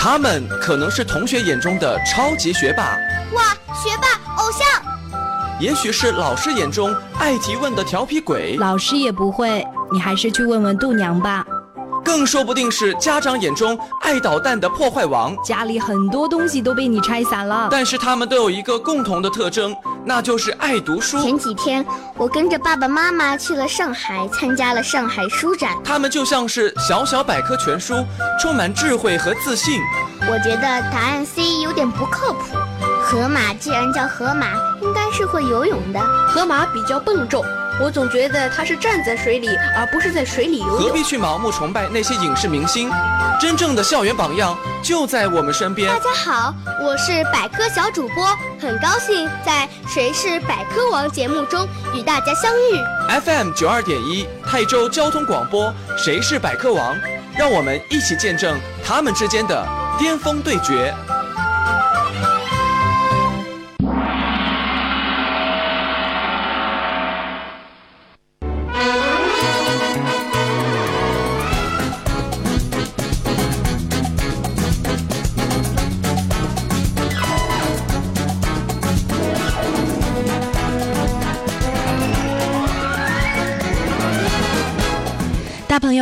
他们可能是同学眼中的超级学霸，哇，学霸偶像；也许是老师眼中爱提问的调皮鬼，老师也不会，你还是去问问度娘吧。更说不定是家长眼中爱捣蛋的破坏王，家里很多东西都被你拆散了。但是他们都有一个共同的特征，那就是爱读书。前几天我跟着爸爸妈妈去了上海，参加了上海书展。他们就像是小小百科全书，充满智慧和自信。我觉得答案 C 有点不靠谱。河马既然叫河马，应该是会游泳的。河马比较笨重。我总觉得他是站在水里，而不是在水里游泳。何必去盲目崇拜那些影视明星？真正的校园榜样就在我们身边。大家好，我是百科小主播，很高兴在《谁是百科王》节目中与大家相遇。FM 九二点一泰州交通广播，《谁是百科王》，让我们一起见证他们之间的巅峰对决。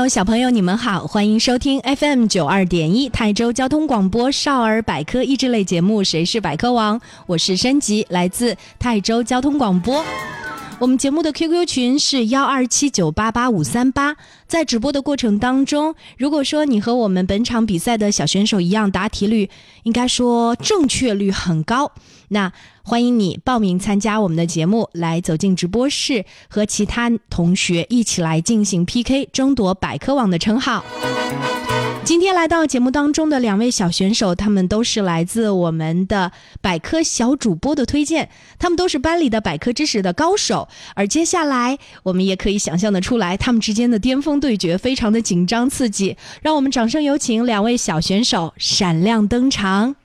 小朋友，你们好，欢迎收听 FM 九二点一泰州交通广播少儿百科益智类节目《谁是百科王》，我是申吉，来自泰州交通广播。我们节目的 QQ 群是幺二七九八八五三八，在直播的过程当中，如果说你和我们本场比赛的小选手一样，答题率应该说正确率很高，那欢迎你报名参加我们的节目，来走进直播室，和其他同学一起来进行 PK，争夺百科网的称号。今天来到节目当中的两位小选手，他们都是来自我们的百科小主播的推荐，他们都是班里的百科知识的高手。而接下来，我们也可以想象的出来，他们之间的巅峰对决非常的紧张刺激。让我们掌声有请两位小选手闪亮登场。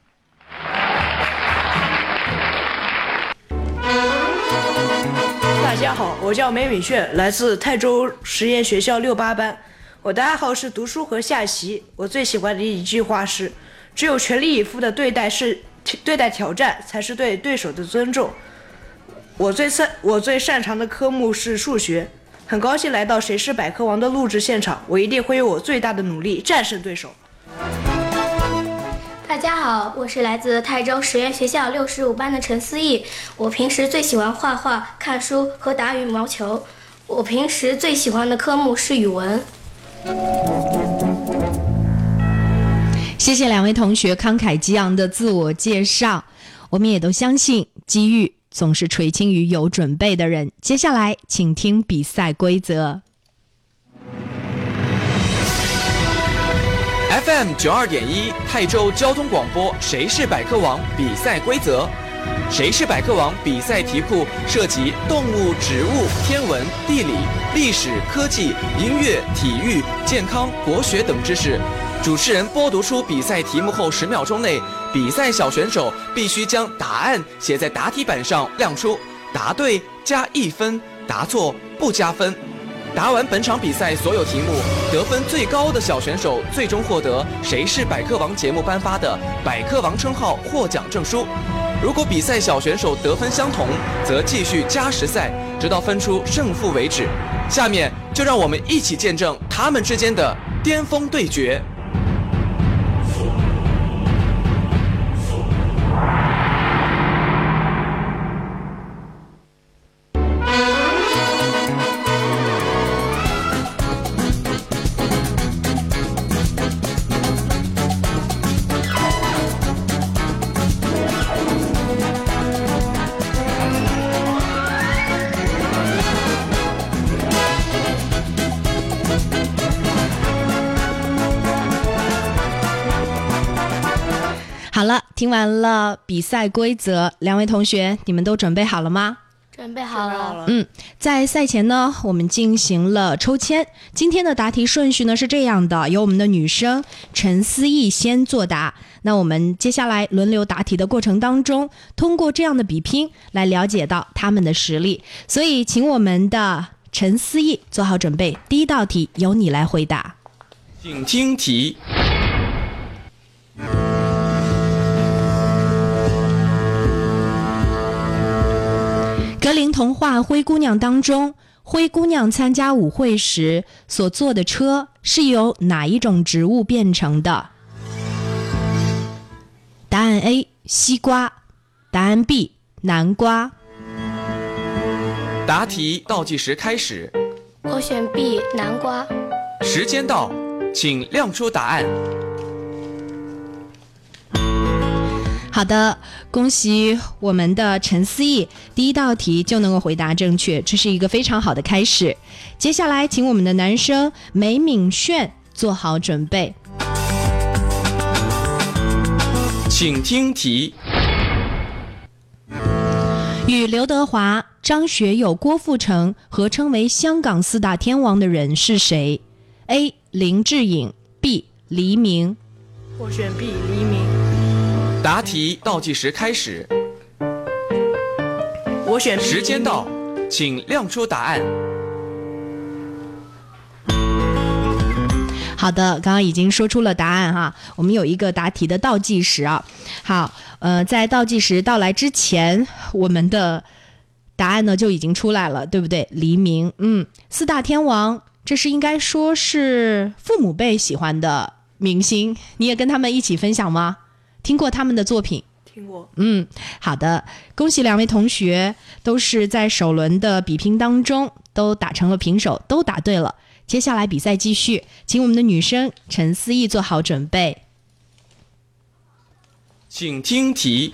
大家好，我叫梅敏炫，来自泰州实验学校六八班。我的爱好是读书和下棋。我最喜欢的一句话是：“只有全力以赴的对待是对待挑战，才是对对手的尊重。”我最擅我最擅长的科目是数学。很高兴来到《谁是百科王》的录制现场，我一定会用我最大的努力战胜对手。大家好，我是来自泰州实验学校六十五班的陈思义。我平时最喜欢画画、看书和打羽毛球。我平时最喜欢的科目是语文。谢谢两位同学慷慨激昂的自我介绍，我们也都相信机遇总是垂青于有准备的人。接下来，请听比赛规则。FM 九二点一泰州交通广播，谁是百科王？比赛规则。谁是百科王？比赛题库涉及动物、植物、天文、地理、历史、科技、音乐、体育、健康、国学等知识。主持人播读出比赛题目后，十秒钟内，比赛小选手必须将答案写在答题板上亮出，答对加一分，答错不加分。答完本场比赛所有题目，得分最高的小选手最终获得《谁是百科王》节目颁发的百科王称号获奖证书。如果比赛小选手得分相同，则继续加时赛，直到分出胜负为止。下面就让我们一起见证他们之间的巅峰对决。听完了比赛规则，两位同学，你们都准备好了吗？准备好了。嗯，在赛前呢，我们进行了抽签。今天的答题顺序呢是这样的：由我们的女生陈思义先作答。那我们接下来轮流答题的过程当中，通过这样的比拼来了解到他们的实力。所以，请我们的陈思义做好准备，第一道题由你来回答。请听题。童话《灰姑娘》当中，灰姑娘参加舞会时所坐的车是由哪一种植物变成的？答案 A：西瓜。答案 B：南瓜。答题倒计时开始，我选 B 南瓜。时间到，请亮出答案。好的，恭喜我们的陈思义，第一道题就能够回答正确，这是一个非常好的开始。接下来，请我们的男生梅敏炫做好准备，请听题。与刘德华、张学友、郭富城合称为香港四大天王的人是谁？A. 林志颖 B. 黎明。我选 B 黎明。答题倒计时开始，我选时间到，请亮出答案。好的，刚刚已经说出了答案哈，我们有一个答题的倒计时啊。好，呃，在倒计时到来之前，我们的答案呢就已经出来了，对不对？黎明，嗯，四大天王，这是应该说是父母辈喜欢的明星，你也跟他们一起分享吗？听过他们的作品？听过。嗯，好的，恭喜两位同学都是在首轮的比拼当中都打成了平手，都答对了。接下来比赛继续，请我们的女生陈思义做好准备。请听题。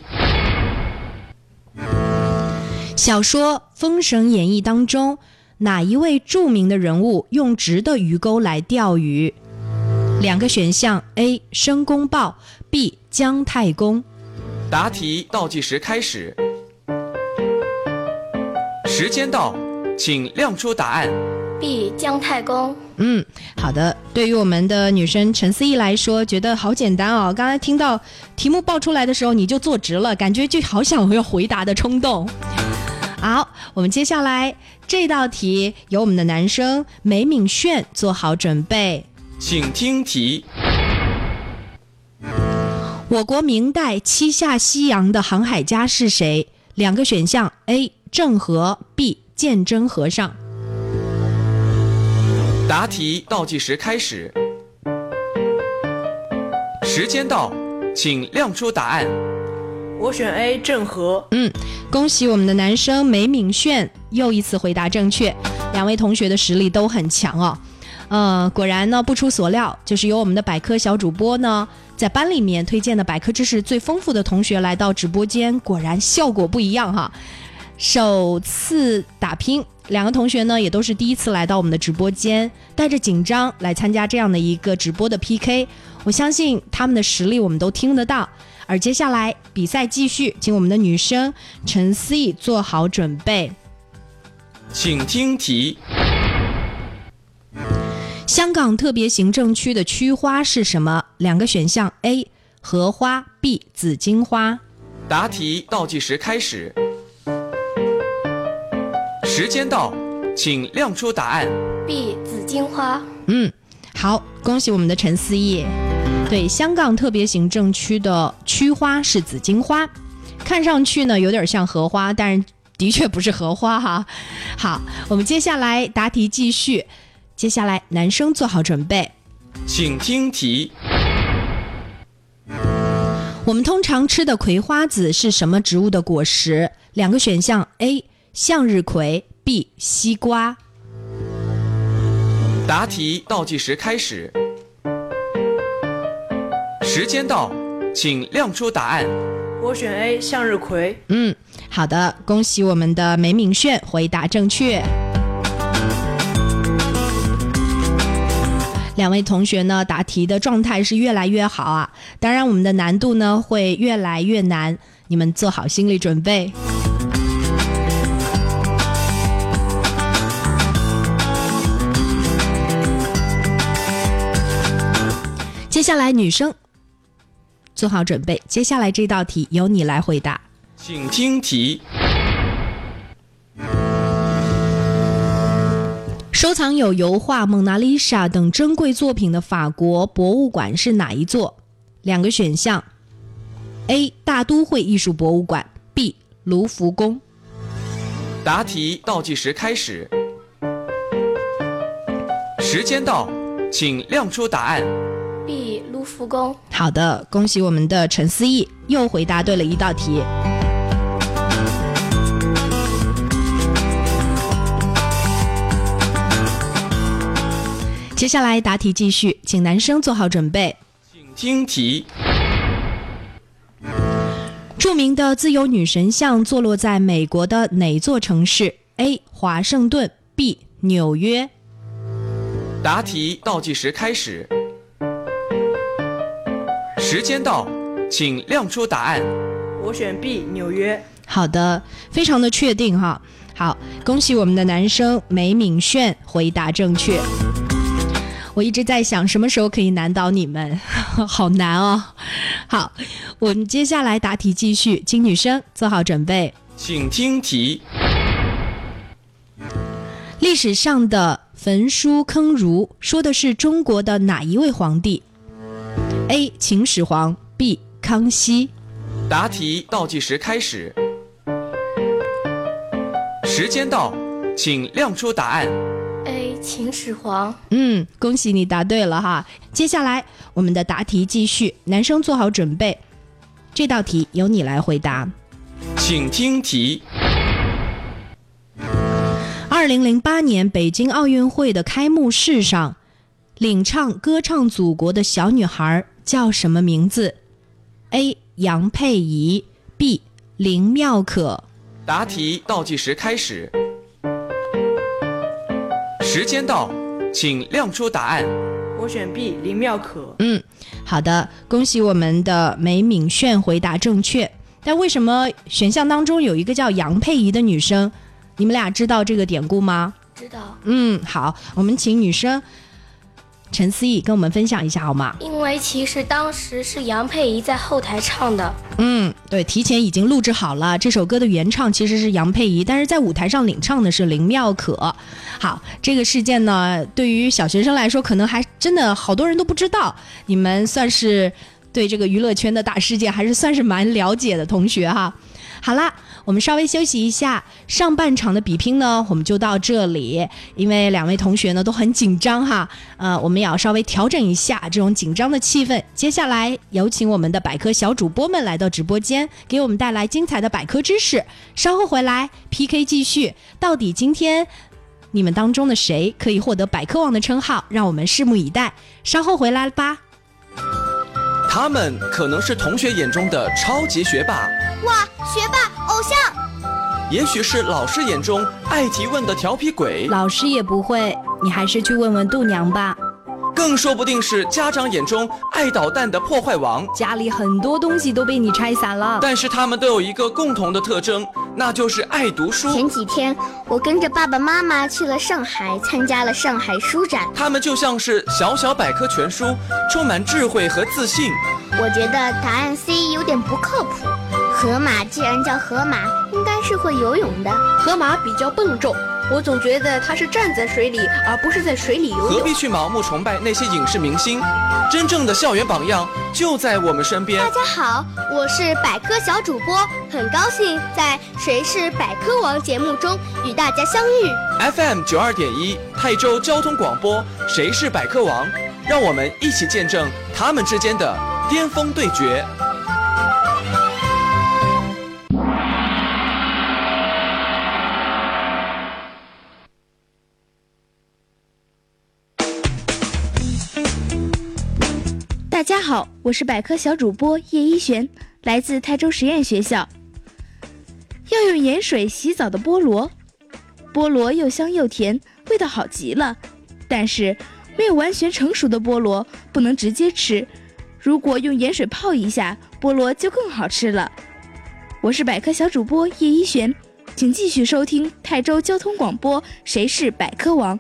小说《封神演义》当中，哪一位著名的人物用直的鱼钩来钓鱼？两个选项：A. 申公豹，B. 姜太公。答题倒计时开始，时间到，请亮出答案。B 姜太公。嗯，好的。对于我们的女生陈思怡来说，觉得好简单哦。刚才听到题目报出来的时候，你就坐直了，感觉就好想要回答的冲动。好，我们接下来这道题由我们的男生梅敏炫做好准备。请听题。我国明代七下西洋的航海家是谁？两个选项：A. 郑和，B. 鉴真和尚。答题倒计时开始，时间到，请亮出答案。我选 A 郑和。嗯，恭喜我们的男生梅敏炫又一次回答正确，两位同学的实力都很强哦。呃，果然呢，不出所料，就是由我们的百科小主播呢，在班里面推荐的百科知识最丰富的同学来到直播间，果然效果不一样哈。首次打拼，两个同学呢也都是第一次来到我们的直播间，带着紧张来参加这样的一个直播的 PK。我相信他们的实力我们都听得到。而接下来比赛继续，请我们的女生陈思怡做好准备。请听题。香港特别行政区的区花是什么？两个选项：A. 荷花，B. 紫荆花。答题倒计时开始，时间到，请亮出答案。B 紫荆花。嗯，好，恭喜我们的陈思义。对，香港特别行政区的区花是紫荆花，看上去呢有点像荷花，但是的确不是荷花哈。好，我们接下来答题继续。接下来男生做好准备。请听题。我们通常吃的葵花籽是什么植物的果实？两个选项：A. 向日葵，B. 西瓜。答题倒计时开始，时间到，请亮出答案。我选 A 向日葵。嗯，好的，恭喜我们的梅敏炫回答正确。两位同学呢，答题的状态是越来越好啊！当然，我们的难度呢会越来越难，你们做好心理准备。接下来，女生做好准备，接下来这道题由你来回答。请听题。收藏有油画《蒙娜丽莎》等珍贵作品的法国博物馆是哪一座？两个选项：A. 大都会艺术博物馆，B. 卢浮宫。答题倒计时开始，时间到，请亮出答案。B 卢浮宫。好的，恭喜我们的陈思义又回答对了一道题。接下来答题继续，请男生做好准备。请听题：著名的自由女神像坐落在美国的哪座城市？A. 华盛顿 B. 纽约。答题倒计时开始，时间到，请亮出答案。我选 B 纽约。好的，非常的确定哈。好，恭喜我们的男生梅敏炫回答正确。我一直在想什么时候可以难倒你们，好难哦。好，我们接下来答题继续，请女生做好准备。请听题：历史上的焚书坑儒说的是中国的哪一位皇帝？A. 秦始皇 B. 康熙。答题倒计时开始，时间到，请亮出答案。秦始皇。嗯，恭喜你答对了哈。接下来我们的答题继续，男生做好准备，这道题由你来回答。请听题：二零零八年北京奥运会的开幕式上，领唱《歌唱祖国》的小女孩叫什么名字？A. 杨佩仪 B. 林妙可。答题倒计时开始，时间到，请亮出答案。我选 B 林妙可。嗯，好的，恭喜我们的梅敏炫回答正确。但为什么选项当中有一个叫杨佩仪的女生？你们俩知道这个典故吗？知道，嗯，好，我们请女生陈思义跟我们分享一下好吗？因为其实当时是杨佩仪在后台唱的。嗯，对，提前已经录制好了。这首歌的原唱其实是杨佩仪，但是在舞台上领唱的是林妙可。好，这个事件呢，对于小学生来说，可能还真的好多人都不知道。你们算是对这个娱乐圈的大事件还是算是蛮了解的同学哈。好啦，我们稍微休息一下，上半场的比拼呢，我们就到这里。因为两位同学呢都很紧张哈，呃，我们也要稍微调整一下这种紧张的气氛。接下来有请我们的百科小主播们来到直播间，给我们带来精彩的百科知识。稍后回来 PK 继续，到底今天你们当中的谁可以获得百科王的称号？让我们拭目以待。稍后回来吧。他们可能是同学眼中的超级学霸，哇，学霸偶像！也许是老师眼中爱提问的调皮鬼，老师也不会，你还是去问问度娘吧。更说不定是家长眼中爱捣蛋的破坏王。家里很多东西都被你拆散了。但是他们都有一个共同的特征，那就是爱读书。前几天我跟着爸爸妈妈去了上海，参加了上海书展。他们就像是小小百科全书，充满智慧和自信。我觉得答案 C 有点不靠谱。河马既然叫河马，应该是会游泳的。河马比较笨重，我总觉得他是站在水里，而不是在水里游泳。何必去盲目崇拜那些影视明星？真正的校园榜样就在我们身边大。家好，我是百科小主播，很高兴在《谁是百科王》节目中与大家相遇。FM 九二点一泰州交通广播，谁是百科王？让我们一起见证他们之间的巅峰对决。大家好，我是百科小主播叶一璇，来自泰州实验学校。要用盐水洗澡的菠萝，菠萝又香又甜，味道好极了。但是没有完全成熟的菠萝不能直接吃，如果用盐水泡一下，菠萝就更好吃了。我是百科小主播叶一璇，请继续收听泰州交通广播《谁是百科王》。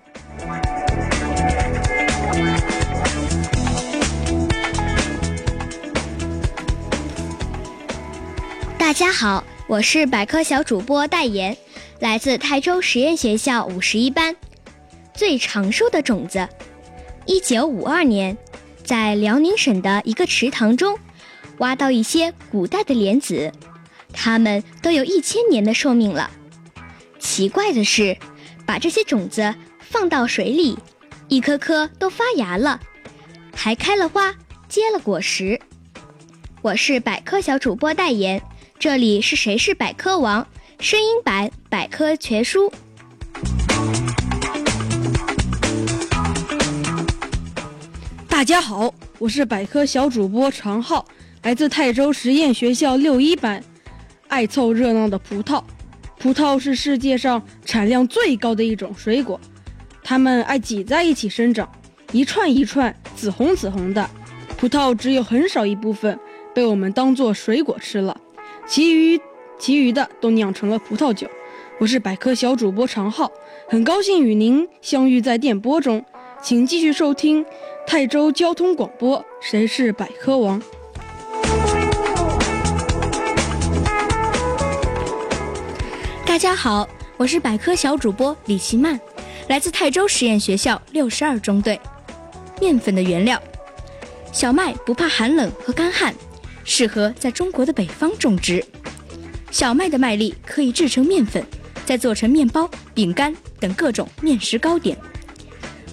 大家好，我是百科小主播戴妍，来自泰州实验学校五十一班。最长寿的种子，一九五二年，在辽宁省的一个池塘中，挖到一些古代的莲子，它们都有一千年的寿命了。奇怪的是，把这些种子放到水里，一颗颗都发芽了，还开了花，结了果实。我是百科小主播代言，这里是谁是百科王声音版百科全书。大家好，我是百科小主播常浩，来自泰州实验学校六一班。爱凑热闹的葡萄，葡萄是世界上产量最高的一种水果，它们爱挤在一起生长，一串一串，紫红紫红的。葡萄只有很少一部分被我们当做水果吃了，其余其余的都酿成了葡萄酒。我是百科小主播常浩，很高兴与您相遇在电波中，请继续收听泰州交通广播《谁是百科王》。大家好，我是百科小主播李奇曼，来自泰州实验学校六十二中队。面粉的原料，小麦不怕寒冷和干旱，适合在中国的北方种植。小麦的麦粒可以制成面粉，再做成面包、饼干等各种面食糕点。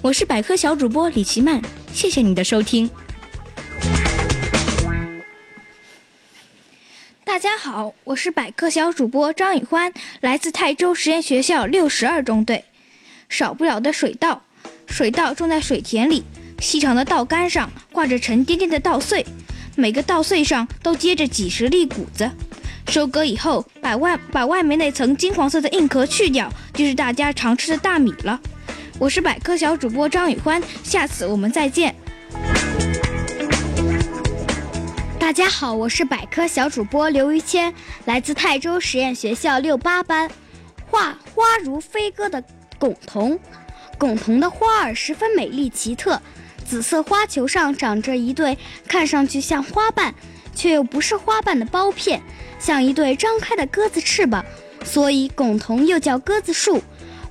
我是百科小主播李奇曼，谢谢你的收听。大家好，我是百科小主播张宇欢，来自泰州实验学校六十二中队。少不了的水稻，水稻种在水田里，细长的稻杆上挂着沉甸甸的稻穗，每个稻穗上都结着几十粒谷子。收割以后，把外把外面那层金黄色的硬壳去掉，就是大家常吃的大米了。我是百科小主播张宇欢，下次我们再见。大家好，我是百科小主播刘于谦，来自泰州实验学校六八班。画花如飞歌的拱桐，拱桐的花儿十分美丽奇特，紫色花球上长着一对看上去像花瓣，却又不是花瓣的苞片，像一对张开的鸽子翅膀，所以拱桐又叫鸽子树。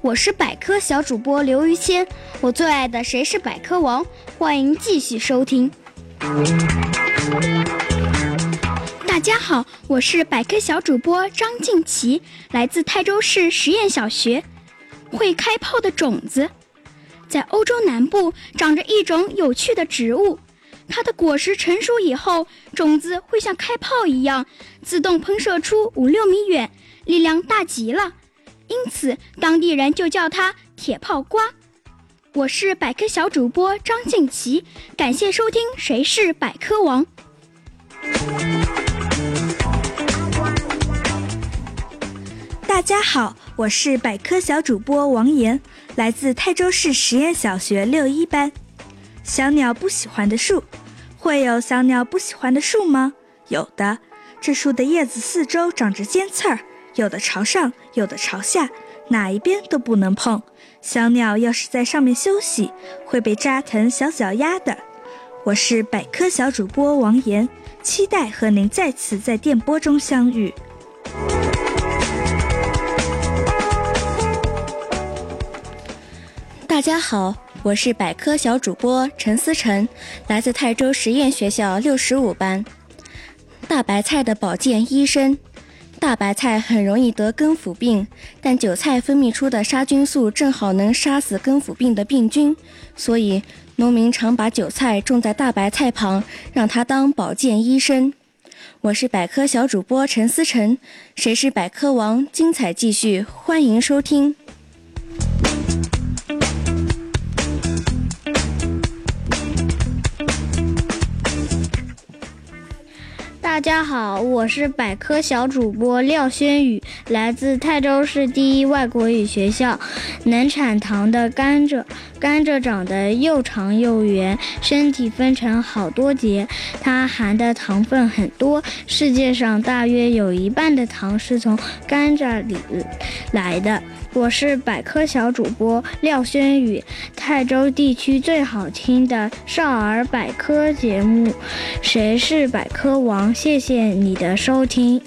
我是百科小主播刘于谦，我最爱的《谁是百科王》，欢迎继续收听。大家好，我是百科小主播张静琪，来自泰州市实验小学。会开炮的种子，在欧洲南部长着一种有趣的植物，它的果实成熟以后，种子会像开炮一样自动喷射出五六米远，力量大极了，因此当地人就叫它铁炮瓜。我是百科小主播张静琪，感谢收听《谁是百科王》。大家好，我是百科小主播王岩，来自泰州市实验小学六一班。小鸟不喜欢的树，会有小鸟不喜欢的树吗？有的，这树的叶子四周长着尖刺儿，有的朝上，有的朝下，哪一边都不能碰。小鸟要是在上面休息，会被扎疼小脚丫的。我是百科小主播王岩，期待和您再次在电波中相遇。大家好，我是百科小主播陈思成，来自泰州实验学校六十五班。大白菜的保健医生，大白菜很容易得根腐病，但韭菜分泌出的杀菌素正好能杀死根腐病的病菌，所以农民常把韭菜种在大白菜旁，让它当保健医生。我是百科小主播陈思成，谁是百科王？精彩继续，欢迎收听。大家好，我是百科小主播廖轩宇，来自泰州市第一外国语学校。能产糖的甘蔗，甘蔗长得又长又圆，身体分成好多节，它含的糖分很多。世界上大约有一半的糖是从甘蔗里来的。我是百科小主播廖轩宇，泰州地区最好听的少儿百科节目《谁是百科王》，谢谢你的收听。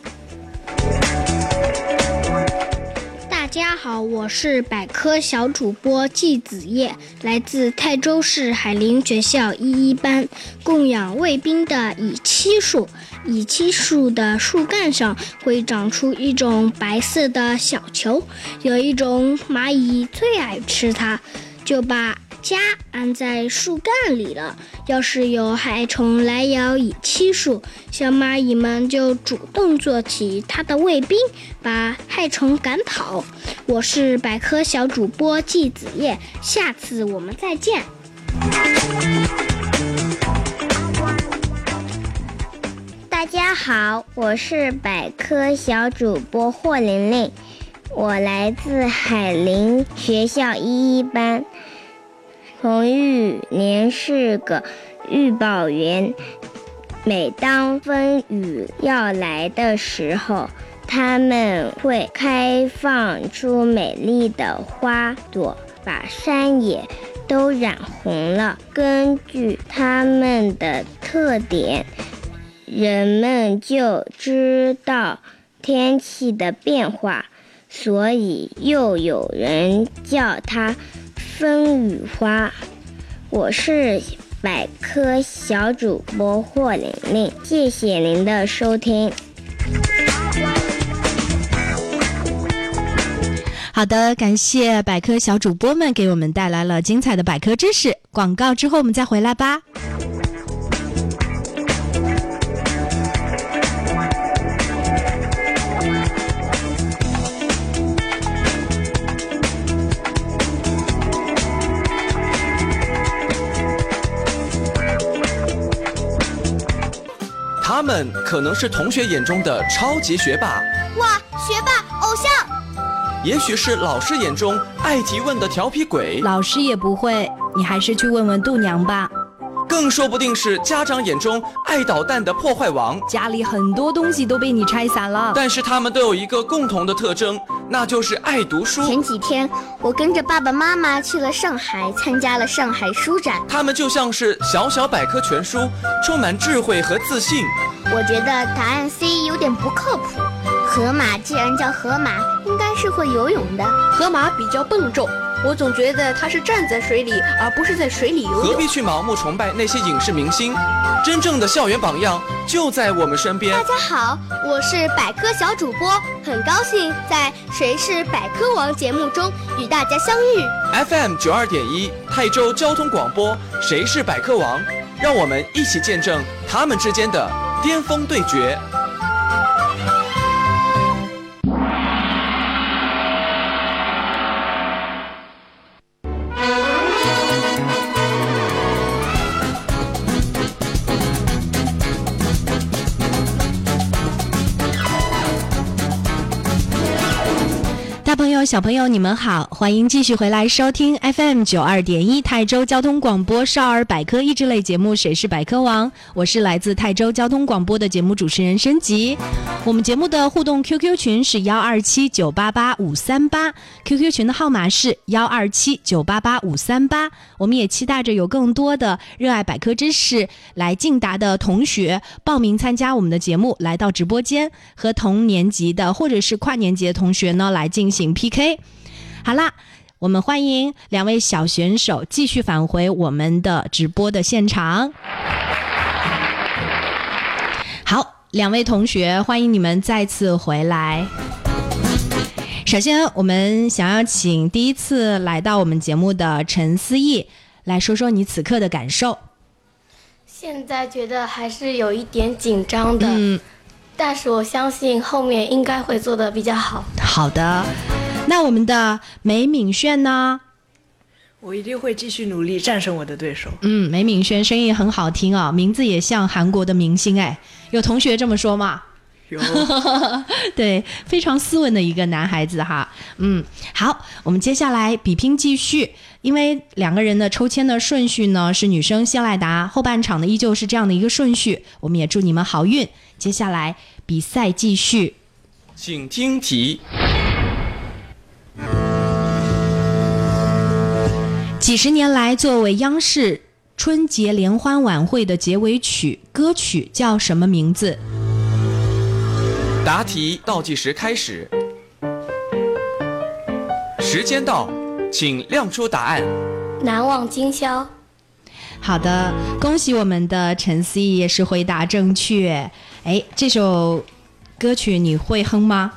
大家好，我是百科小主播季子叶，来自泰州市海林学校一一班，供养卫兵的乙七树。乙七树的树干上会长出一种白色的小球，有一种蚂蚁最爱吃它，就把。家安在树干里了。要是有害虫来咬蚁漆树，小蚂蚁们就主动做起它的卫兵，把害虫赶跑。我是百科小主播季子叶，下次我们再见。大家好，我是百科小主播霍玲玲，我来自海林学校一一班。红玉莲是个预报员，每当风雨要来的时候，它们会开放出美丽的花朵，把山野都染红了。根据它们的特点，人们就知道天气的变化，所以又有人叫它。风雨花，我是百科小主播霍玲玲，谢谢您的收听。好的，感谢百科小主播们给我们带来了精彩的百科知识。广告之后我们再回来吧。们可能是同学眼中的超级学霸，哇，学霸偶像；也许是老师眼中爱提问的调皮鬼，老师也不会，你还是去问问度娘吧。更说不定是家长眼中爱捣蛋的破坏王，家里很多东西都被你拆散了。但是他们都有一个共同的特征，那就是爱读书。前几天我跟着爸爸妈妈去了上海，参加了上海书展。他们就像是小小百科全书，充满智慧和自信。我觉得答案 C 有点不靠谱。河马既然叫河马，应该是会游泳的。河马比较笨重。我总觉得它是站在水里，而不是在水里游泳。何必去盲目崇拜那些影视明星？真正的校园榜样就在我们身边。大家好，我是百科小主播，很高兴在《谁是百科王》节目中与大家相遇。FM 九二点一泰州交通广播，《谁是百科王》，让我们一起见证他们之间的巅峰对决。朋友，小朋友，你们好，欢迎继续回来收听 FM 九二点一泰州交通广播少儿百科益智类节目《谁是百科王》，我是来自泰州交通广播的节目主持人升级。我们节目的互动 QQ 群是幺二七九八八五三八，QQ 群的号码是幺二七九八八五三八。我们也期待着有更多的热爱百科知识来竞答的同学报名参加我们的节目，来到直播间和同年级的或者是跨年级的同学呢来进行。PK，好啦，我们欢迎两位小选手继续返回我们的直播的现场。好，两位同学，欢迎你们再次回来。首先，我们想要请第一次来到我们节目的陈思义来说说你此刻的感受。现在觉得还是有一点紧张的。嗯。但是我相信后面应该会做的比较好。好的，那我们的梅敏炫呢？我一定会继续努力战胜我的对手。嗯，梅敏轩声音很好听啊，名字也像韩国的明星哎。有同学这么说吗？有。对，非常斯文的一个男孩子哈。嗯，好，我们接下来比拼继续，因为两个人的抽签的顺序呢是女生先来答，后半场呢依旧是这样的一个顺序。我们也祝你们好运。接下来比赛继续，请听题。几十年来，作为央视春节联欢晚会的结尾曲，歌曲叫什么名字？答题倒计时开始。时间到，请亮出答案。难忘今宵。好的，恭喜我们的陈思怡也是回答正确。哎，这首歌曲你会哼吗？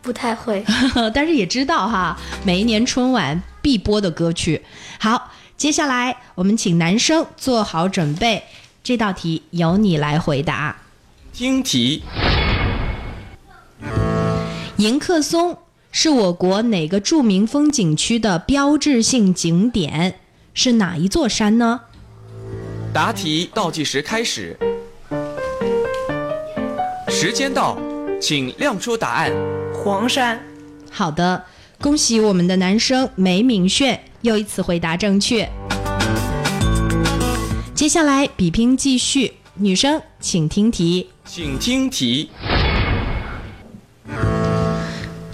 不太会，但是也知道哈，每一年春晚必播的歌曲。好，接下来我们请男生做好准备，这道题由你来回答。听题：迎客松是我国哪个著名风景区的标志性景点？是哪一座山呢？答题倒计时开始，时间到，请亮出答案。黄山。好的，恭喜我们的男生梅敏炫又一次回答正确。接下来比拼继续，女生请听题。请听题。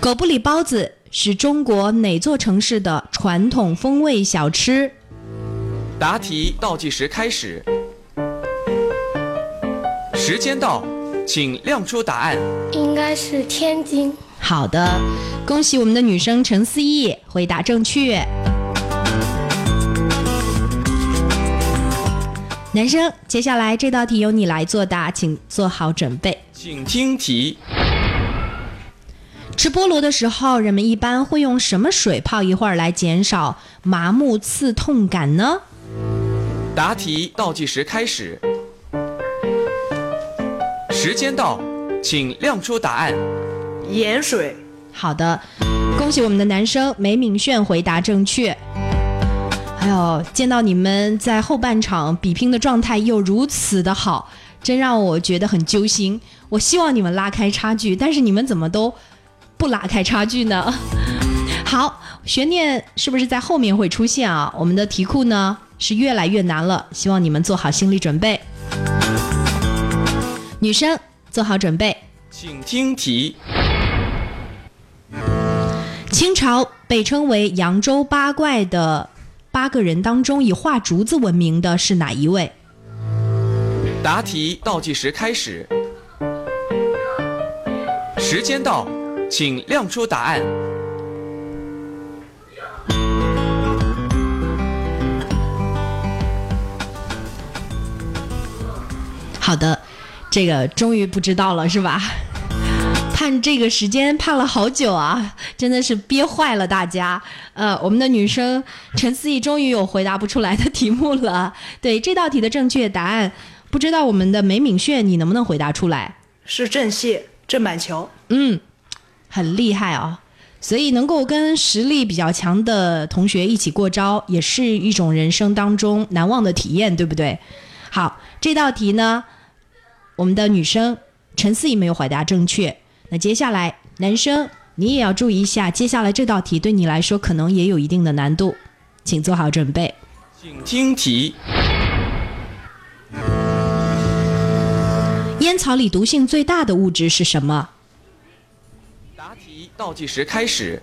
狗不理包子是中国哪座城市的传统风味小吃？答题倒计时开始，时间到，请亮出答案。应该是天津。好的，恭喜我们的女生陈思义回答正确。男生，接下来这道题由你来作答，请做好准备。请听题。吃菠萝的时候，人们一般会用什么水泡一会儿来减少麻木刺痛感呢？答题倒计时开始，时间到，请亮出答案。盐水。好的，恭喜我们的男生梅敏炫回答正确。哎呦，见到你们在后半场比拼的状态又如此的好，真让我觉得很揪心。我希望你们拉开差距，但是你们怎么都不拉开差距呢？好，悬念是不是在后面会出现啊？我们的题库呢？是越来越难了，希望你们做好心理准备。女生做好准备，请听题。清朝被称为扬州八怪的八个人当中，以画竹子闻名的是哪一位？答题倒计时开始，时间到，请亮出答案。好的，这个终于不知道了是吧？盼这个时间盼了好久啊，真的是憋坏了大家。呃，我们的女生陈思怡终于有回答不出来的题目了。对这道题的正确答案，不知道我们的梅敏炫你能不能回答出来？是郑燮，郑板桥。嗯，很厉害哦。所以能够跟实力比较强的同学一起过招，也是一种人生当中难忘的体验，对不对？好，这道题呢。我们的女生陈思怡没有回答正确，那接下来男生你也要注意一下，接下来这道题对你来说可能也有一定的难度，请做好准备。请听题：烟草里毒性最大的物质是什么？答题倒计时开始，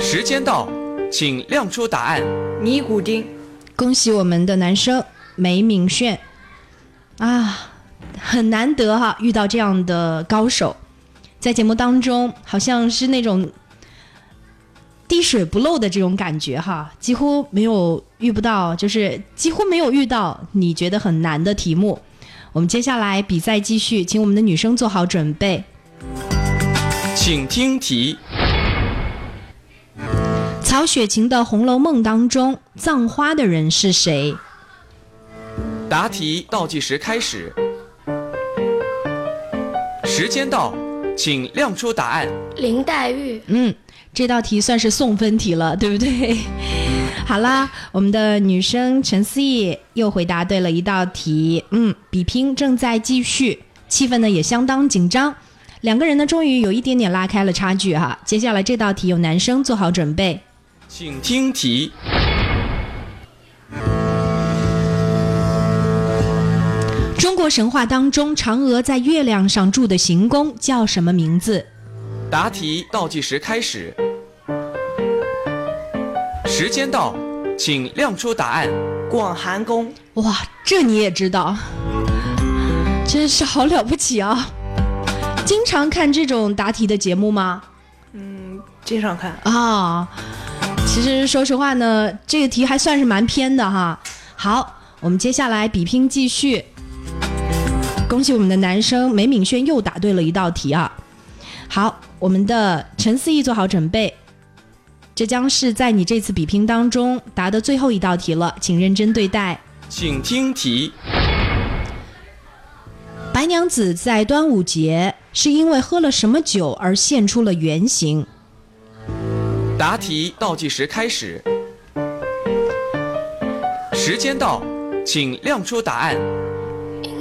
时间到，请亮出答案。尼古丁。恭喜我们的男生梅明炫。啊，很难得哈，遇到这样的高手，在节目当中好像是那种滴水不漏的这种感觉哈，几乎没有遇不到，就是几乎没有遇到你觉得很难的题目。我们接下来比赛继续，请我们的女生做好准备，请听题：曹雪芹的《红楼梦》当中葬花的人是谁？答题倒计时开始，时间到，请亮出答案。林黛玉。嗯，这道题算是送分题了，对不对？好啦，我们的女生陈思义又回答对了一道题。嗯，比拼正在继续，气氛呢也相当紧张，两个人呢终于有一点点拉开了差距哈。接下来这道题有男生做好准备，请听题。神话当中，嫦娥在月亮上住的行宫叫什么名字？答题倒计时开始，时间到，请亮出答案。广寒宫。哇，这你也知道，真是好了不起啊！经常看这种答题的节目吗？嗯，经常看啊。其实说实话呢，这个题还算是蛮偏的哈。好，我们接下来比拼继续。恭喜我们的男生梅敏轩又答对了一道题啊！好，我们的陈思义做好准备，这将是在你这次比拼当中答的最后一道题了，请认真对待。请听题：白娘子在端午节是因为喝了什么酒而现出了原形？答题倒计时开始，时间到，请亮出答案。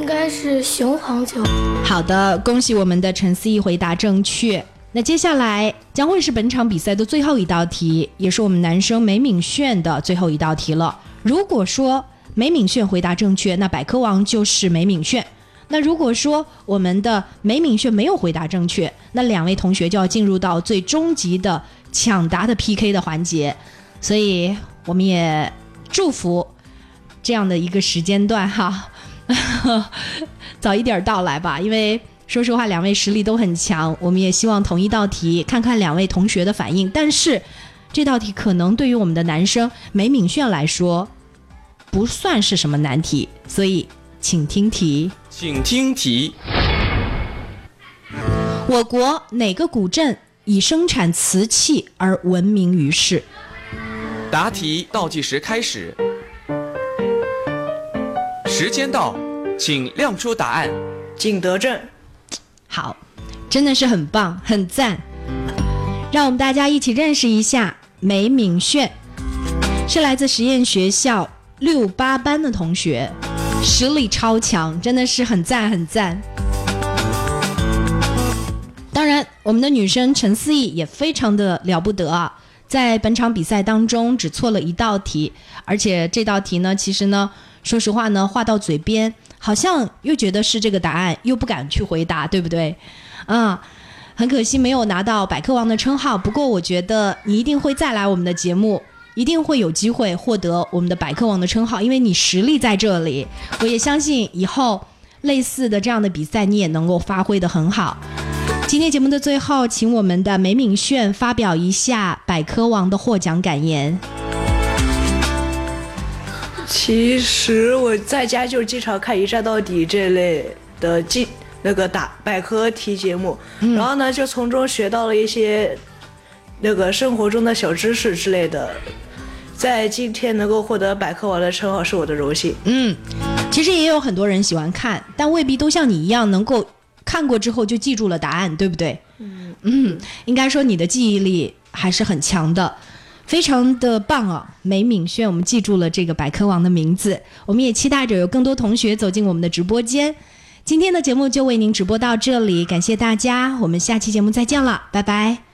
应该是雄黄酒。好的，恭喜我们的陈思义回答正确。那接下来将会是本场比赛的最后一道题，也是我们男生梅敏炫的最后一道题了。如果说梅敏炫回答正确，那百科王就是梅敏炫；那如果说我们的梅敏炫没有回答正确，那两位同学就要进入到最终极的抢答的 PK 的环节。所以我们也祝福这样的一个时间段哈。早一点到来吧，因为说实话，两位实力都很强，我们也希望同一道题看看两位同学的反应。但是这道题可能对于我们的男生梅敏炫来说不算是什么难题，所以请听题。请听题。我国哪个古镇以生产瓷器而闻名于世？答题倒计时开始。时间到，请亮出答案。景德镇，好，真的是很棒，很赞。让我们大家一起认识一下梅敏炫，是来自实验学校六八班的同学，实力超强，真的是很赞很赞。当然，我们的女生陈思义也非常的了不得啊，在本场比赛当中只错了一道题，而且这道题呢，其实呢。说实话呢，话到嘴边，好像又觉得是这个答案，又不敢去回答，对不对？啊，很可惜没有拿到百科王的称号。不过我觉得你一定会再来我们的节目，一定会有机会获得我们的百科王的称号，因为你实力在这里。我也相信以后类似的这样的比赛，你也能够发挥的很好。今天节目的最后，请我们的梅敏炫发表一下百科王的获奖感言。其实我在家就经常看一站到底这类的记那个打百科题节目，然后呢就从中学到了一些那个生活中的小知识之类的，在今天能够获得百科王的称号是我的荣幸。嗯，其实也有很多人喜欢看，但未必都像你一样能够看过之后就记住了答案，对不对？嗯嗯，应该说你的记忆力还是很强的。非常的棒哦，梅敏轩，我们记住了这个百科王的名字。我们也期待着有更多同学走进我们的直播间。今天的节目就为您直播到这里，感谢大家，我们下期节目再见了，拜拜。